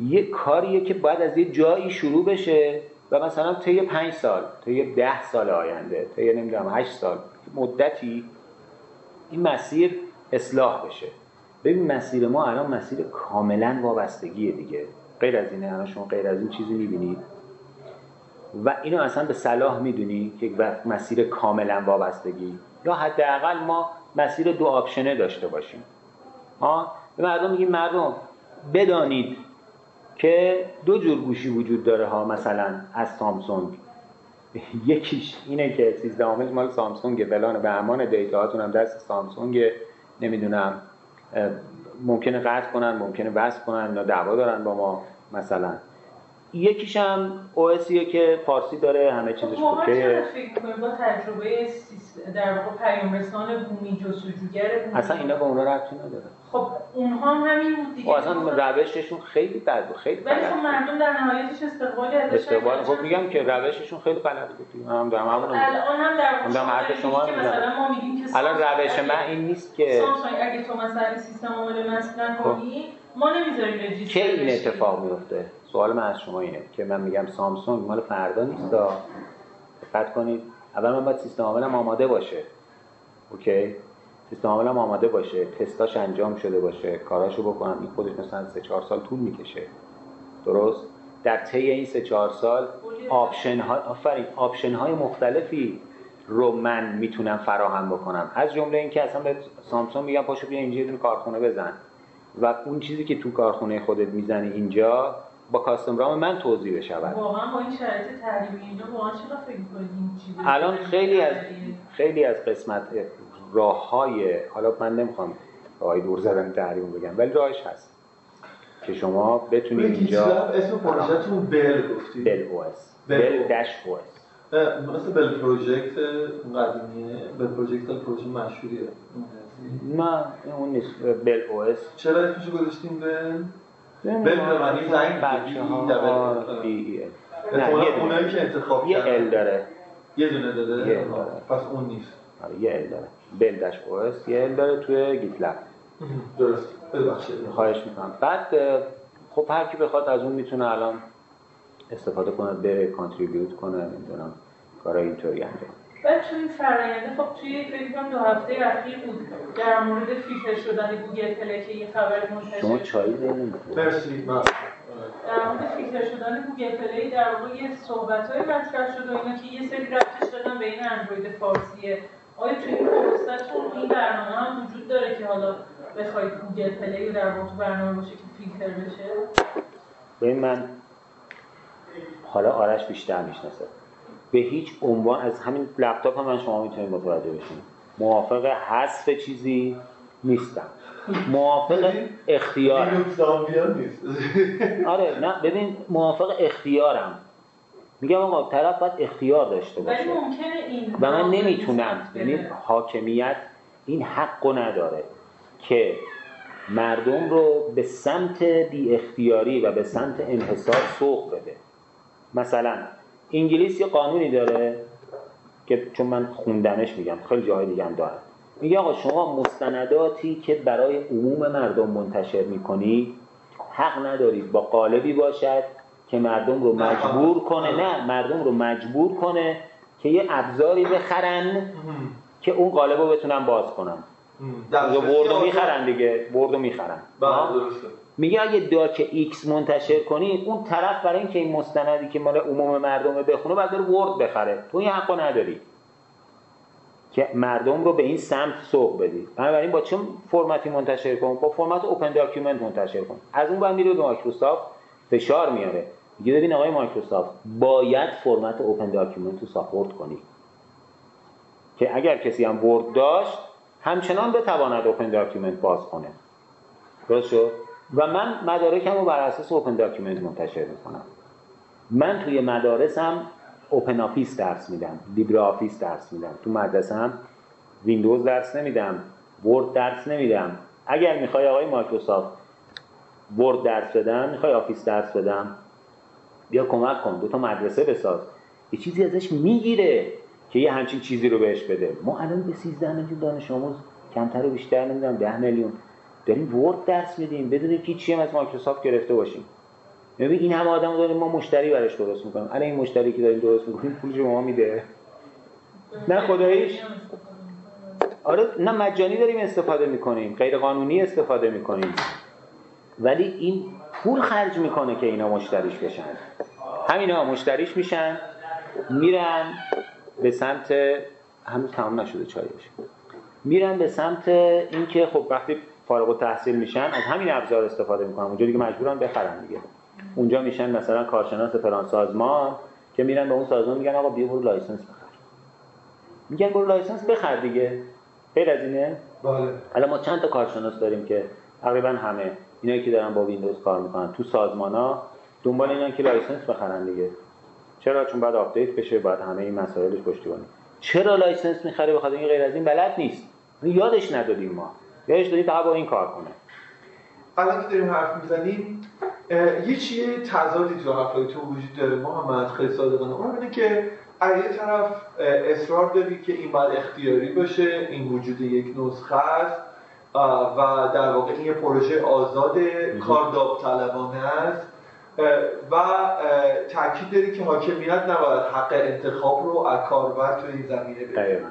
یه کاریه که باید از یه جایی شروع بشه و مثلا طی پنج سال طی ده سال آینده طی نمی‌دونم هشت سال مدتی این مسیر اصلاح بشه. ببین مسیر ما الان مسیر کاملا وابستگیه دیگه. غیر از اینه الان شما غیر از این چیزی می‌بینید. و اینو اصلا به صلاح می‌دونی که مسیر کاملا وابستگی. یا حداقل ما مسیر دو آپشنه داشته باشیم. ها به مردم میگیم مردم بدانید که دو جور گوشی وجود داره ها مثلا از سامسونگ. یکیش اینه که سیستم مال سامسونگ فلان به امان دیتاهاتون هم دست سامسونگ نمی‌دونم. ممکنه قطع کنن ممکنه بس کنن یا دعوا دارن با ما مثلا. یکیش هم اوسیه که فارسی داره همه چیزش خب اوکیه فکر با تجربه در واقع پیام رسان بومی جستجوگر بومی؟ اصلا اینا به اونا ربطی نداره. خب اونها هم همین بود دیگه. خب اصلا روششون خیلی بد بود خیلی ولی خب مردم در نهایتش استقبالی ازش استقبال خب میگم که روششون خیلی غلط بود من هم دارم همون الان هم در واقع شما مثلا ما میگیم که الان روش من این نیست که سامسونگ اگه تو مثلا سیستم عامل مسئله نکنی ما نمی‌ذاریم register کنی این اتفاق میفته سوال من از شما اینه که من میگم سامسونگ مال فردا نیست. دقت کنید. اول من باید سیستم عاملم آماده باشه. okay؟ سیستم عاملم آماده باشه. تستاش انجام شده باشه. کاراشو بکنم. این خودش مثلا 3 4 سال طول می‌کشه. درست؟ در طی این 3 4 سال option ها آفرین. option های مختلفی رو من می‌تونم فراهم بکنم. از جمله اینکه اصلا به سامسونگ میگم پاشو بیا اینجا یه کارخونه بزن. و اون چیزی که تو کارخونه خودت می‌زنی اینجا با custom ROM من توزیع بشود. واقعا با این شرایط تحریمی اینجا واقعا چرا فکر این الان خیلی از خیلی از قسمت راه های حالا من نمی‌خوام آقای دور زدن تحریم بگم ولی راهش هست که شما بتونید اینجا اسم پروژه‌تون Bel گفتید. Bel OS. Bel dash OS. مثل Bell Project قدیمیه؟ Bell Project پروژه مشهوریه. نه اون نیست. Bel OS. چرا اسمشو گذاشتیم Bel؟ Bel به معنی زنگ بچه ها بی نه یه اونایی که انتخاب یه ال داره. یه دونه داده؟ یه پس اون نیست. آره یه ال داره. Bel dash OS یه ال داره توی GitLab درست. ببخشید. خواهش می‌کنم. بعد خب هر کی بخواد از اون می‌تونه الان استفاده کنه بره contribute کنه نمی‌دونم کارای اینطوری انجام بعد توی فرآینده خب توی فکر دو هفته اخیر بود در مورد فیلتر شدن گوگل پلی که یه خبر منتشر شما چایی دارید مرسی در مورد فیلتر شدن گوگل پلی در واقع یه صحبت‌های مطرح شد و اینا که یه سری ربطش دادن به این اندروید فارسیه. آیا توی این پروسه‌تون این برنامه هم وجود داره که حالا بخواید گوگل پلی رو در واقع برنامه باشه که فیلتر بشه؟ ببین من حالا آرش بیشتر می‌شناسه. به هیچ عنوان از همین لپتاپ هم من شما می‌تونید متوجه بشین. موافق حذف چیزی نیستم. موافق اختیارم نیست. آره نه ببین موافق اختیارم. میگم آقا طرف باید اختیار داشته باشه. ولی ممکنه این و من نمی‌تونم یعنی حاکمیت این حقو نداره که مردم رو به سمت بی اختیاری و به سمت انحصار سوق بده. مثلا انگلیس یه قانونی داره که چون من خوندمش میگم خیلی جای دیگه هم داره میگه آقا شما مستنداتی که برای عموم مردم منتشر می‌کنی حق ندارید با قالبی باشد که مردم رو مجبور کنه نه مردم رو مجبور کنه که یه ابزاری بخرن که اون قالب رو بتونن باز کنن Word و می‌خرن دیگه Word و می‌خرن. میگه اگه docx منتشر کنید اون طرف برای اینکه این مستندی که مال عموم مردم بخونه بعد بره Word بخره. تو این حقو نداری که مردم رو به این سمت سوق بدی. بنابراین با چه فرمتی منتشر کن؟ با فرمت OpenDocument منتشر کن. از اون بعد میره به مایکروسافت فشار میاره. میگه ببین آقای مایکروسافت باید فرمت open document رو support کنی. که اگر کسی هم Word داشت همچنان بتواند open document باز کنه. درست شد؟ و من مدارکم رو بر اساس open document منتشر می‌کنم. من توی مدارسم OpenOffice درس میدم LibreOffice درس میدم تو مدرسه ویندوز درس نمیدم Word درس نمیدم. اگر می‌خوای آقای مایکروسافت Word درس بدم می‌خوای Office درس بدم بیا کمک کن دو تا مدرسه بساز. یه چیزی ازش می‌گیره که یه همچین چیزی رو بهش بده. ما الان به 13 میلیون دانش آموز کمتر و بیشتر نمی‌دونم 10 میلیون. داریم Word درس میدیم بدون که هیچی هم از مایکروسافت گرفته باشیم. ببین این همه آدم داریم ما مشتری براش درست می‌کنیم. الان این مشتری که داریم درست می‌کنیم پول ما میده. نه خداییش. آره نه مجانی داریم استفاده می‌کنیم غیر قانونی استفاده می‌کنیم. ولی این پول خرج می‌کنه که اینا مشتریش بشن. همینا مشتریش میشن میرن به سمت هنوز تمام نشده چایش. میرن به سمت اینکه خب وقتی فارغ التحصیل میشن از همین ابزار استفاده می‌کنن. اونجا دیگه مجبورن بخرن دیگه. اونجا میشن مثلا کارشناس فلان سازمان که میرن به اون سازمان میگن آقا بیا برو license بخر. میگن برو license بخر دیگه. غیر از اینه؟ بله. الان ما چند تا کارشناس داریم که تقریبا همه اینایی که دارن با ویندوز کار می‌کنن. تو سازمان ها دنبال اینن که license بخرن دیگه. چرا؟ چون بعد update بشه بعد همه این مسائلش پشتیبانی. چرا license می‌خره بخاطر این غیر از این؟ بلد نیست. یادش ندادیم ما. یادش دادیم فقط با این کار کنه. الان که داریم حرف می‌زنیم یه چیه تضادی تو حرفای تو وجود داره محمد خیلی صادقانه. اون اینه که از یه طرف اصرار داری که این باید اختیاری باشه این وجود یک نسخه است و در واقع این یه پروژه آزاد کار داوطلبانه است. و تاکید داری که حاکمیت نباید حق انتخاب رو از کاربر تو این زمینه بده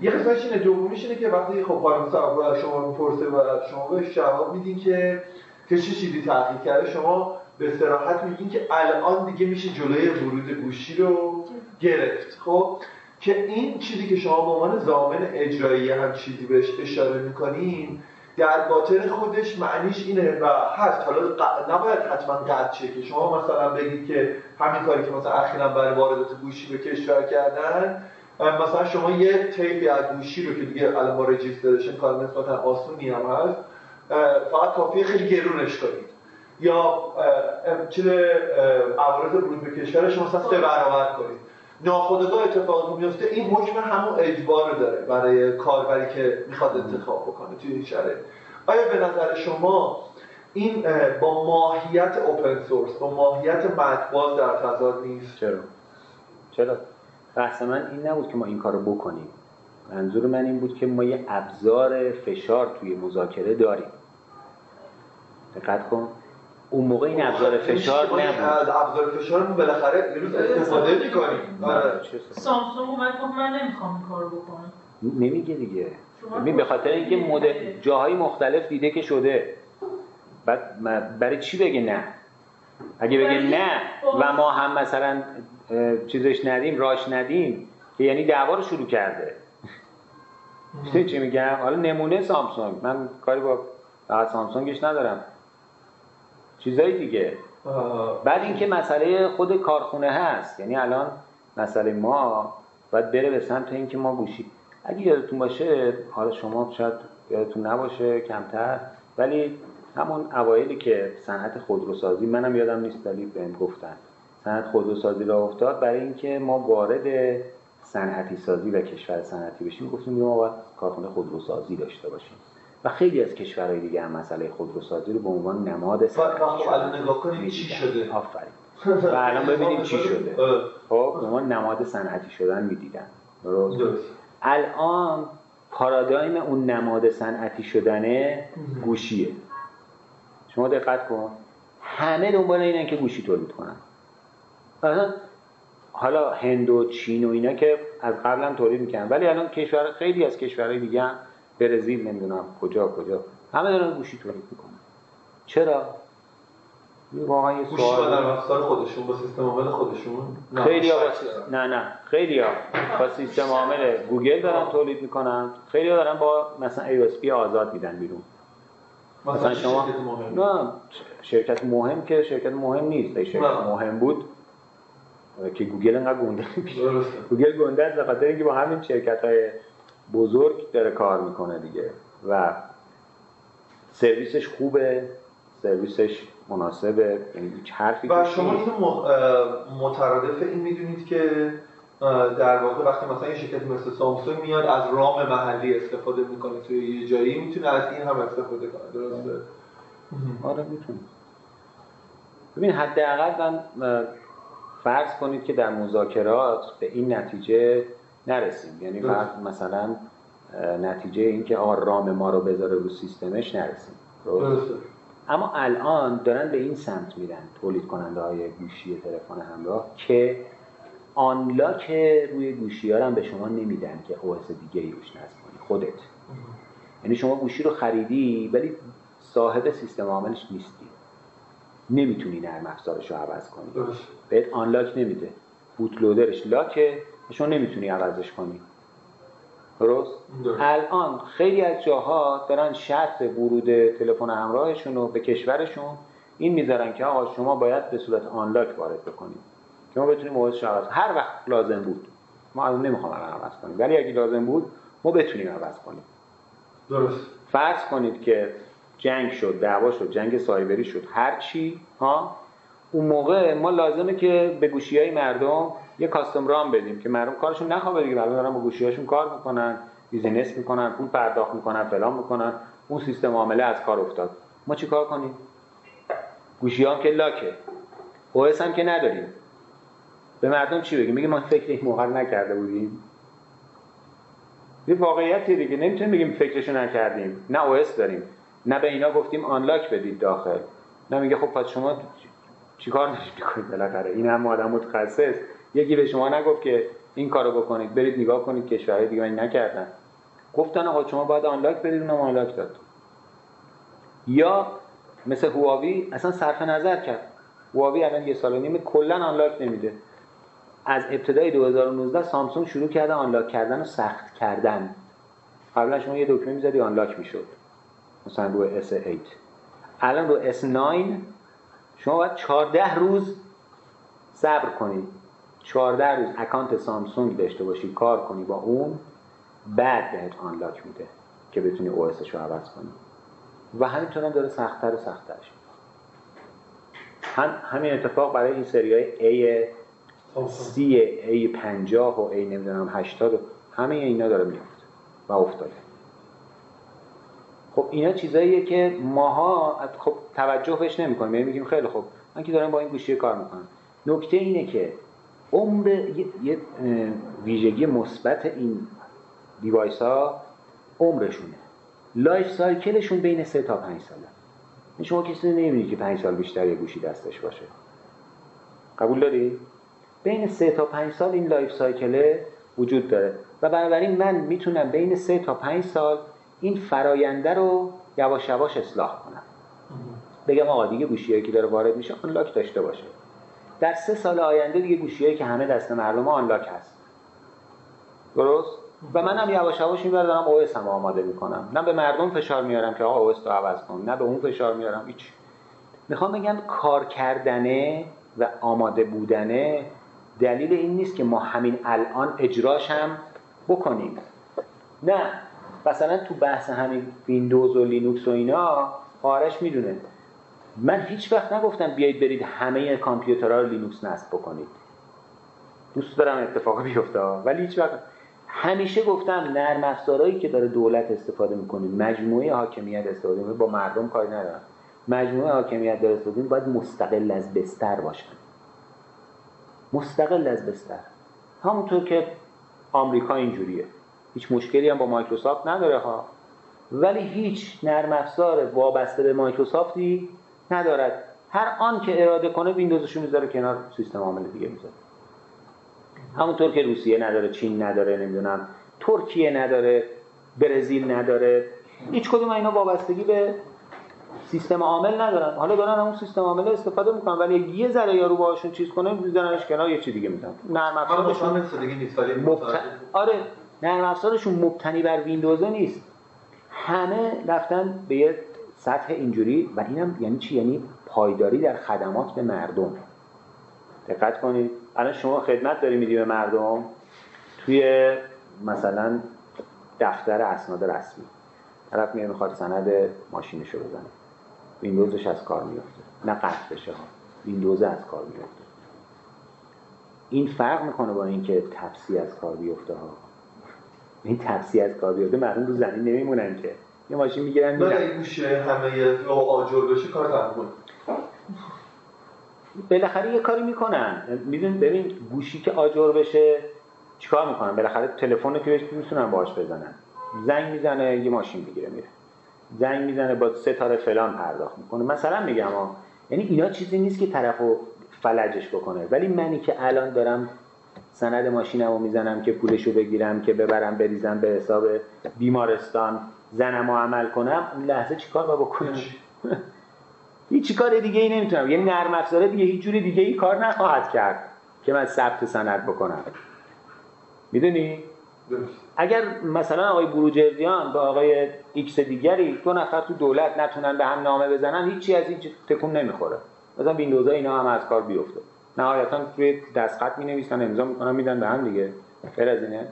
یه قسمتش اینه دومیش اینه که وقتی خب خانم صاحب شما می‌پرسه و شما بهش جواب میدین که که چه چیزی تغییر کرده شما به صراحت میگین که الان دیگه میشه جلوی ورود گوشی رو گرفت. خب؟ که این چیزی که شما به عنوان زامن اجرایی هم چیزی بهش اشاره می‌کنین در باطن خودش معنیش اینه و هست. حالا نباید حتما قطع که شما مثلا بگید که همین کاری که مثلا اخیرا برای واردات گوشی به کشور کردن مثلا شما یه تیپی از گوشی رو که دیگه الان با رجیسترشن کار نسبتا آسونی هم هست فقط کافیه خیلی گرونش کنید. یا چیز عوارض ورود به کشورش مثلا سه برابر کنید. ناخودآگاه اتفاق میفته این حکم همون اجبار داره برای کاربری که می‌خواد انتخاب بکنه توی این شرایط. آیا به نظر شما این با ماهیت اوپن سورس با ماهیت مطبوعات در تضاد نیست؟ چرا؟ چرا؟ بحث من این نبود که ما این کارو بکنیم. منظور من این بود که ما یه ابزار فشار توی مذاکره داریم. دقت کن. اون موقع این ابزار فشار نبود. از ابزار فشار بالاخره روز استفاده می‌کنیم. آره. سامسونگ اومد گفت من نمی‌خوام این کارو بکنم. نمیگه دیگه. ببین به خاطر اینکه مدل جاهای مختلف دیده که شده. بعد برای چی بگه نه؟ اگه بگه نه و ما هم مثلا چیزش ندیم راش ندیم که یعنی دعوا رو شروع کرده. چی میگم؟ حالا نمونه سامسونگ. من کاری با سامسونگش ندارم. چیزایی دیگه. بعد اینکه مسئله خود کارخونه هست. یعنی الان مسئله ما باید بره به سمت اینکه ما گوشی اگه یادتون باشه حالا شما شاید یادتون نباشه کمتر ولی همون اوایلی که صنعت خودروسازی منم یادم نیست ولی بهم گفتن. صنعت خودروسازی را افتاد برای اینکه ما وارد صنعتی سازی و کشور صنعتی بشیم. گفتیم ما باید کارخونه خودروسازی داشته باشیم. و خیلی از کشورهای دیگه هم مسئله خودروسازی رو به عنوان نماد صنعتی الان نگاه کنیم چی شده؟ آفرین. و الان ببینیم چی شده. خب به عنوان نماد صنعتی شدن می‌دیدن. درست؟ الان پارادایم اون نماد صنعتی شدنه گوشیه. شما دقت کن. همه دنبال اینن که گوشی تولید کنن. حالا هند و چین و اینا که از قبل هم تولید می‌کنن ولی الان کشور خیلی از کشورهای دیگه هم برزیل نمی‌دونم کجا کجا همه دارن گوشی تولید می‌کنن. چرا؟ واقعا یه سوال. خودشون با سیستم عامل خودشون. خیلی ها نه نه خیلی ها با سیستم عامل گوگل دارن تولید می‌کنن. خیلی ها دارن با مثلا ای آزاد میدن بیرون. مثلا شما شرکت مهم. نه شرکت مهم که شرکت مهم نیست. شرکت مهم بود که گوگل انقدر گنده گوگل گنده است خاطر اینکه با همین شرکت های بزرگ داره کار می‌کنه دیگه. و سرویسش خوبه سرویسش مناسبه. یعنی هیچ حرفی و شما اینو مترادف این می‌دونید که در واقع وقتی مثلا یه شرکت مثل سامسونگ میاد از ROM محلی استفاده می‌کنه. توی یه جایی می‌تونه از این هم استفاده کنه. درسته؟ آره می‌تونه. ببین حداقل من فرض کنید که در مذاکرات به این نتیجه نرسیم. یعنی مثلا نتیجه اینکه آقا رام ما رو بذاره رو سیستمش نرسیم. اما الان دارن به این سمت میرن تولید کننده های گوشی تلفن همراه که آنلاک روی گوشی ها هم به شما نمیدن که اوس دیگه ای روش نصب کنی. خودت. یعنی شما گوشی رو خریدی ولی صاحب سیستم عاملش نیستی. نمی‌تونی نرم افزارش رو عوض کنی. بهت آنلاک نمیده. بوتلودرش لاکه شما نمی‌تونی عوضش کنی. درست؟ الان خیلی از جاها دارن شرط ورود تلفن همراهشون رو به کشورشون این می‌ذارن که آقا شما باید به صورت آنلاک وارد بکنید. که ما بتونیم عوض هر وقت لازم بود. ما الان نمی‌خوام الان عوض کنیم. ولی اگه لازم بود ما بتونیم عوض کنیم. درست. فرض کنید که جنگ شد دعوا شد جنگ سایبری شد هر چی ها؟ اون موقع ما لازمه که به گوشی های مردم یه کاستوم رام بدیم که مردم کارشون نخوابه دیگه مردم دارن با گوشی کار می‌کنن بیزینس می‌کنن پول پرداخت می‌کنن فلان می‌کنن. اون سیستم عامله از کار افتاد. ما چیکار کنیم؟ گوشی هم که لاکه. اوس هم که نداریم. به مردم چی بگیم؟ میگه ما فکر این موقع نکرده بودیم. یه واقعیتی دیگه. نمی‌تونیم بگیم فکرشو نکردیم. نه اوس داریم. نه به اینا گفتیم آنلاک بدید داخل. نه میگه خب پس شما چیکار دارید می‌کنید بالاخره؟ این هم آدم متخصص. یکی به شما نگفت که این کارو بکنید برید نگاه کنید کشورهای دیگه این نکردن. گفتن آقا شما باید آنلاک بدید اونم آنلاک داد. یا مثل هواوی اصلا صرف نظر کرد. هواوی الان یه سال و نیم کلا آنلاک نمیده. از ابتدای 2019 سامسونگ شروع کرده آنلاک کردن و سخت کردن. قبلا شما یه دکمه می‌زدی آنلاک می‌شد. مثلا رو S8 الان رو S9 شما باید 14 روز صبر کنید. 14 روز اکانت سامسونگ داشته باشی کار کنی با اون بعد بهت آنلاک میده که بتونی او رو عوض کنی. و همینطور داره سختتر و سختتر هم همین اتفاق برای این سری های A سی A 50 و A نمی‌دونم 80 همه اینا داره میفته و افتاده. خب اینا چیزاییه که ماها خب توجه بهش نمی‌کنیم. یعنی میگیم خیلی خب من که دارم با این گوشی کار می‌کنم. نکته اینه که عمر یه ویژگی مثبت این device ها عمرشونه. life cycle شون بین 3 تا 5 ساله. یعنی شما کسی نمی‌بینید که 5 سال بیشتر یه گوشی دستش باشه. قبول داری؟ بین 3 تا 5 سال این life cycle ه وجود داره. و بنابراین من می‌تونم بین 3 تا 5 سال این فراینده رو یواش یواش اصلاح کنم. بگم آقا دیگه گوشیایی که داره وارد میشه unlock داشته باشه. در سه سال آینده دیگه گوشیایی که همه دست مردم unlock هست. درست؟ و منم یواش یواش این دارم او هم آماده می‌کنم. نه به مردم فشار میارم که آقا او رو عوض کن نه به اون فشار میارم هیچ. می‌خوام بگم کار کردنه و آماده بودنه دلیل این نیست که ما همین الان اجراش هم بکنیم. نه. مثلا تو بحث همین ویندوز و لینوکس و اینا آرش می‌دونه. من هیچ وقت نگفتم بیایید برید همه کامپیوترها رو لینوکس نصب بکنید. دوست دارم اتفاق بیفته ولی هیچ وقت. همیشه گفتم نرم افزارهایی که داره دولت استفاده می‌کنه مجموعه حاکمیت استفاده می‌کنه. با مردم کاری ندارن مجموعه حاکمیت داره استفاده باید مستقل از بستر باشن. مستقل از بستر. همونطور که آمریکا اینجوریه. هیچ مشکلی هم با مایکروسافت نداره ها. ولی هیچ نرم افزار وابسته به مایکروسافتی ندارد. هر آن که اراده کنه ویندوزشو می‌ذاره کنار سیستم عامل دیگه می‌ذاره. همونطور که روسیه نداره چین نداره نمی‌دونم ترکیه نداره برزیل نداره. هیچ کدوم اینا وابستگی به سیستم عامل ندارن. حالا دارن همون سیستم عامل استفاده می‌کنن ولی یه ذره یارو باهاشون چیز کنه میذارنش کنار یه چی دیگه می‌ذارن. نرم افزارشون. آره نرم افزارشون مبتنی بر ویندوز نیست. همه رفتن به یه سطح اینجوری و اینم یعنی چی؟ یعنی پایداری در خدمات به مردم. دقت کنید. الان شما خدمت داری میدی به مردم؟ توی مثلا دفتر اسناد رسمی. طرف میاد می‌خواد سند ماشینشو بزنه. ویندوزش از کار میفته نه قطع بشه ها. ویندوز از کار میفته این فرق می‌کنه با اینکه تپسی از کار بیفته ها. این تپسی از کار بیفته مردم رو زمین نمیمونن که. یه ماشین می‌گیرن میرن. این گوشه همه آجر بشه کار تموم بالاخره یه کاری می‌کنن. میدون ببین گوشی که آجر بشه چیکار می‌کنن؟ بالاخره تلفن که بهش می‌تونن باهاش بزنن. زنگ می‌زنه یه ماشین می‌گیره میره. زنگ می‌زنه با ستاره فلان پرداخت می‌کنه. مثلا میگم ها یعنی اینا چیزی نیست که طرفو فلجش بکنه. ولی منی که الان دارم سند ماشینمو می‌زنم که پولشو بگیرم که ببرم بریزم به حساب بیمارستان. زنمو عمل کنم. اون لحظه چیکار با بکنم؟ هیچ. کار دیگه ای نمی‌تونم. یعنی نرم افزاره دیگه هیچ جوری دیگه ای کار نخواهد کرد که من ثبت سند بکنم. می‌دونی؟ اگر مثلا آقای بروجردیان با آقای X دیگری دو نفر تو دولت نتونن به هم نامه بزنن هیچی از این تکون نمی‌خوره. مثلا ویندوز اینا هم از کار بیفته. نهایتا توی دستخط می نویسن امضا می‌کنن میدن به هم دیگه. غیر از اینه.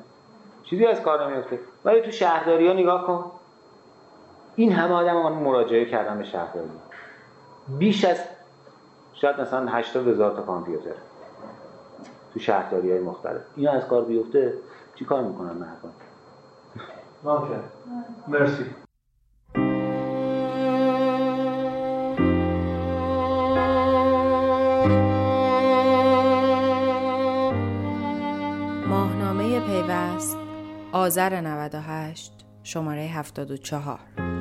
چیزی از کار نمیفته ولی تو شهرداری ها نگاه کن. این همه آدم من مراجعه کردم به شهرداری. بیش از شاید مثلا 80 هزار تا کامپیوتر تو شهرداری های مختلف. اینا از کار بیفته چی کار می‌کنن مردم؟ اوکی مرسی. آذر 98 شماره 74